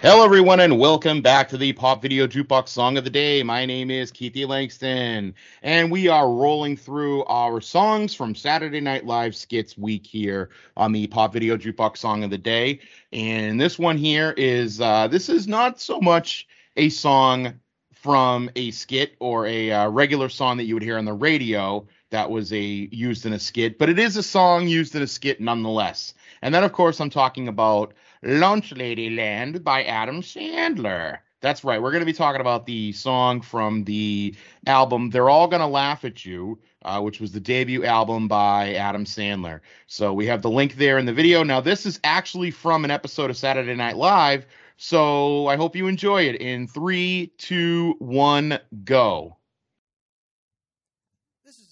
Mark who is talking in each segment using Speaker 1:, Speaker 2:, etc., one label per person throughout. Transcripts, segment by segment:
Speaker 1: Hello, everyone, and welcome back to the Pop Video Jukebox Song of the Day. My name is Keithy Langston, and we are rolling through our songs from Saturday Night Live skits week here on the Pop Video Jukebox Song of the Day. And this one here is uh, this is not so much a song from a skit or a uh, regular song that you would hear on the radio that was a used in a skit, but it is a song used in a skit nonetheless. And then, of course, I'm talking about Lunch Lady Land by Adam Sandler. That's right. We're going to be talking about the song from the album They're All Gonna Laugh at You, uh, which was the debut album by Adam Sandler. So we have the link there in the video. Now, this is actually from an episode of Saturday Night Live. So I hope you enjoy it. In three, two, one, go.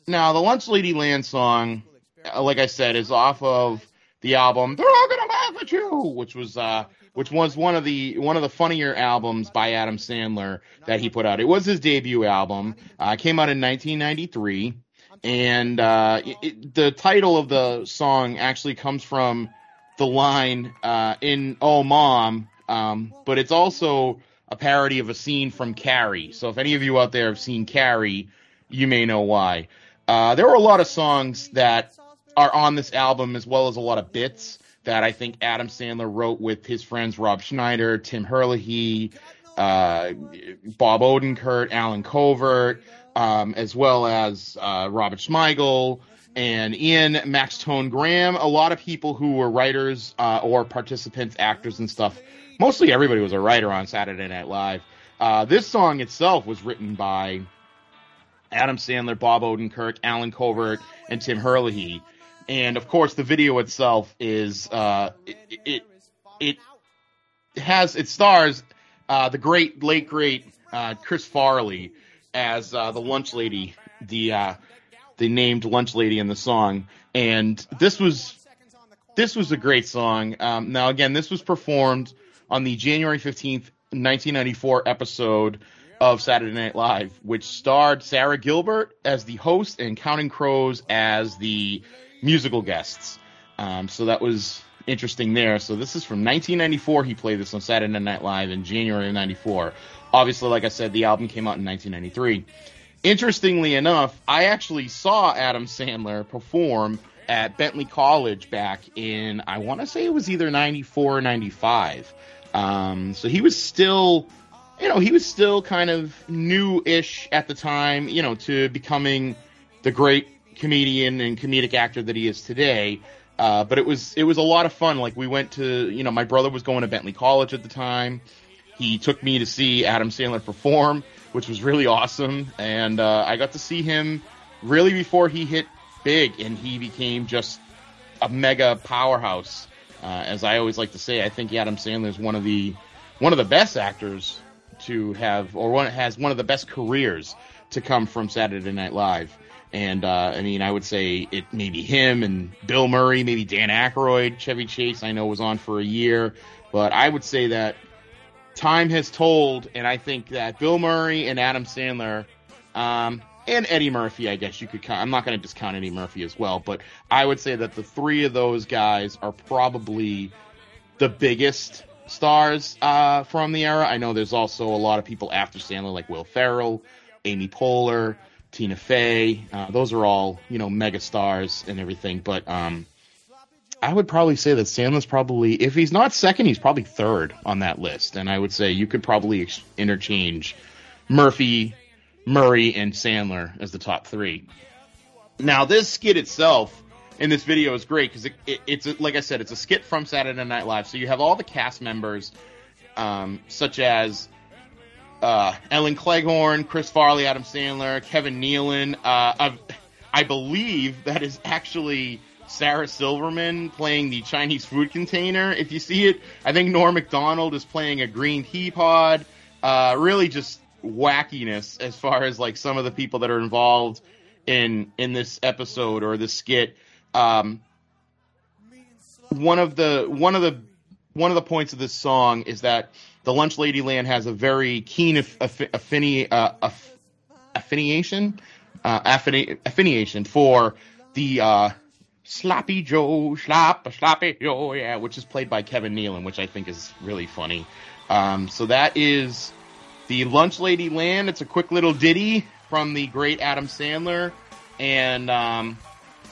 Speaker 1: Now, the Lunch Lady Land song, uh, like I said, is off of the album They're All Gonna Laugh at You, which was uh, which was one of the one of the funnier albums by Adam Sandler that he put out. It was his debut album. Uh, came out in 1993, and uh, it, it, the title of the song actually comes from the line uh, in "Oh Mom," um, but it's also a parody of a scene from Carrie. So if any of you out there have seen Carrie, you may know why. Uh, there were a lot of songs that are on this album, as well as a lot of bits that I think Adam Sandler wrote with his friends Rob Schneider, Tim Herlihy, uh, Bob Odenkirk, Allen Covert, um, as well as uh, Robert Smigel and Ian Maxtone-Graham. A lot of people who were writers uh, or participants, actors, and stuff. Mostly everybody was a writer on Saturday Night Live. Uh, this song itself was written by Adam Sandler, Bob Odenkirk, Allen Covert, and Tim Herlihy. And of course, the video itself is uh, it, it, it has it stars uh, the great late great uh, Chris Farley as uh, the lunch lady, the uh, the named lunch lady in the song. And this was this was a great song. Um, now again, this was performed on the January fifteenth, nineteen ninety four episode of Saturday Night Live, which starred Sara Gilbert as the host and Counting Crows as the musical guests. Um, so that was interesting there. So this is from 1994. He played this on Saturday Night Live in January of 94. Obviously, like I said, the album came out in 1993. Interestingly enough, I actually saw Adam Sandler perform at Bentley College back in, I want to say it was either 94 or 95. Um, so he was still, you know, he was still kind of new-ish at the time, you know, to becoming the great comedian and comedic actor that he is today. Uh, but it was it was a lot of fun. Like we went to you know my brother was going to Bentley College at the time. He took me to see Adam Sandler perform, which was really awesome, and uh, I got to see him really before he hit big and he became just a mega powerhouse. Uh, as I always like to say, I think Adam Sandler is one of the one of the best actors to have, or one has one of the best careers to come from Saturday Night Live. And uh, I mean, I would say it maybe him and Bill Murray, maybe Dan Aykroyd, Chevy Chase. I know was on for a year, but I would say that time has told, and I think that Bill Murray and Adam Sandler, um, and Eddie Murphy, I guess you could count. I'm not going to discount Eddie Murphy as well, but I would say that the three of those guys are probably the biggest stars uh, from the era. I know there's also a lot of people after Sandler, like Will Ferrell, Amy Poehler. Tina Fey. Uh, those are all you know mega stars and everything. But um, I would probably say that Sandler's probably, if he's not second, he's probably third on that list. And I would say you could probably ex- interchange Murphy, Murray, and Sandler as the top three. Now this skit itself in this video is great because it, it, it's a, like I said, it's a skit from Saturday Night Live. So you have all the cast members, um, such as uh, Ellen Cleghorne, Chris Farley, Adam Sandler, Kevin Nealon. Uh, I believe that is actually Sarah Silverman playing the Chinese food container. If you see it, I think Norm Macdonald is playing a green tea pod. Uh, really just wackiness as far as like some of the people that are involved in in this episode or this skit. Um, one of the one of the one of the points of this song is that the Lunch Lady Land has a very keen aff- aff- affini- uh, aff- affiliation uh, affini- affiliation for the uh, Sloppy Joe, Slop, Sloppy Joe, yeah, which is played by Kevin Nealon, which I think is really funny. Um, so that is the Lunch Lady Land. It's a quick little ditty from the great Adam Sandler, and um,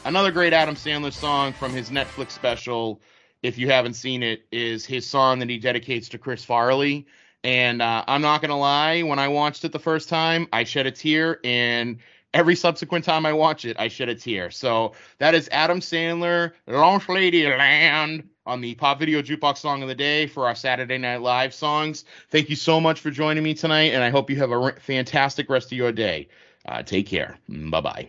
Speaker 1: another great Adam Sandler song from his Netflix special. If you haven't seen it, is his song that he dedicates to Chris Farley. And uh, I'm not gonna lie, when I watched it the first time, I shed a tear, and every subsequent time I watch it, I shed a tear. So that is Adam Sandler, Lunch Lady Land on the Pop Video Jukebox Song of the Day for our Saturday Night Live songs. Thank you so much for joining me tonight, and I hope you have a fantastic rest of your day. Uh, take care. Bye bye.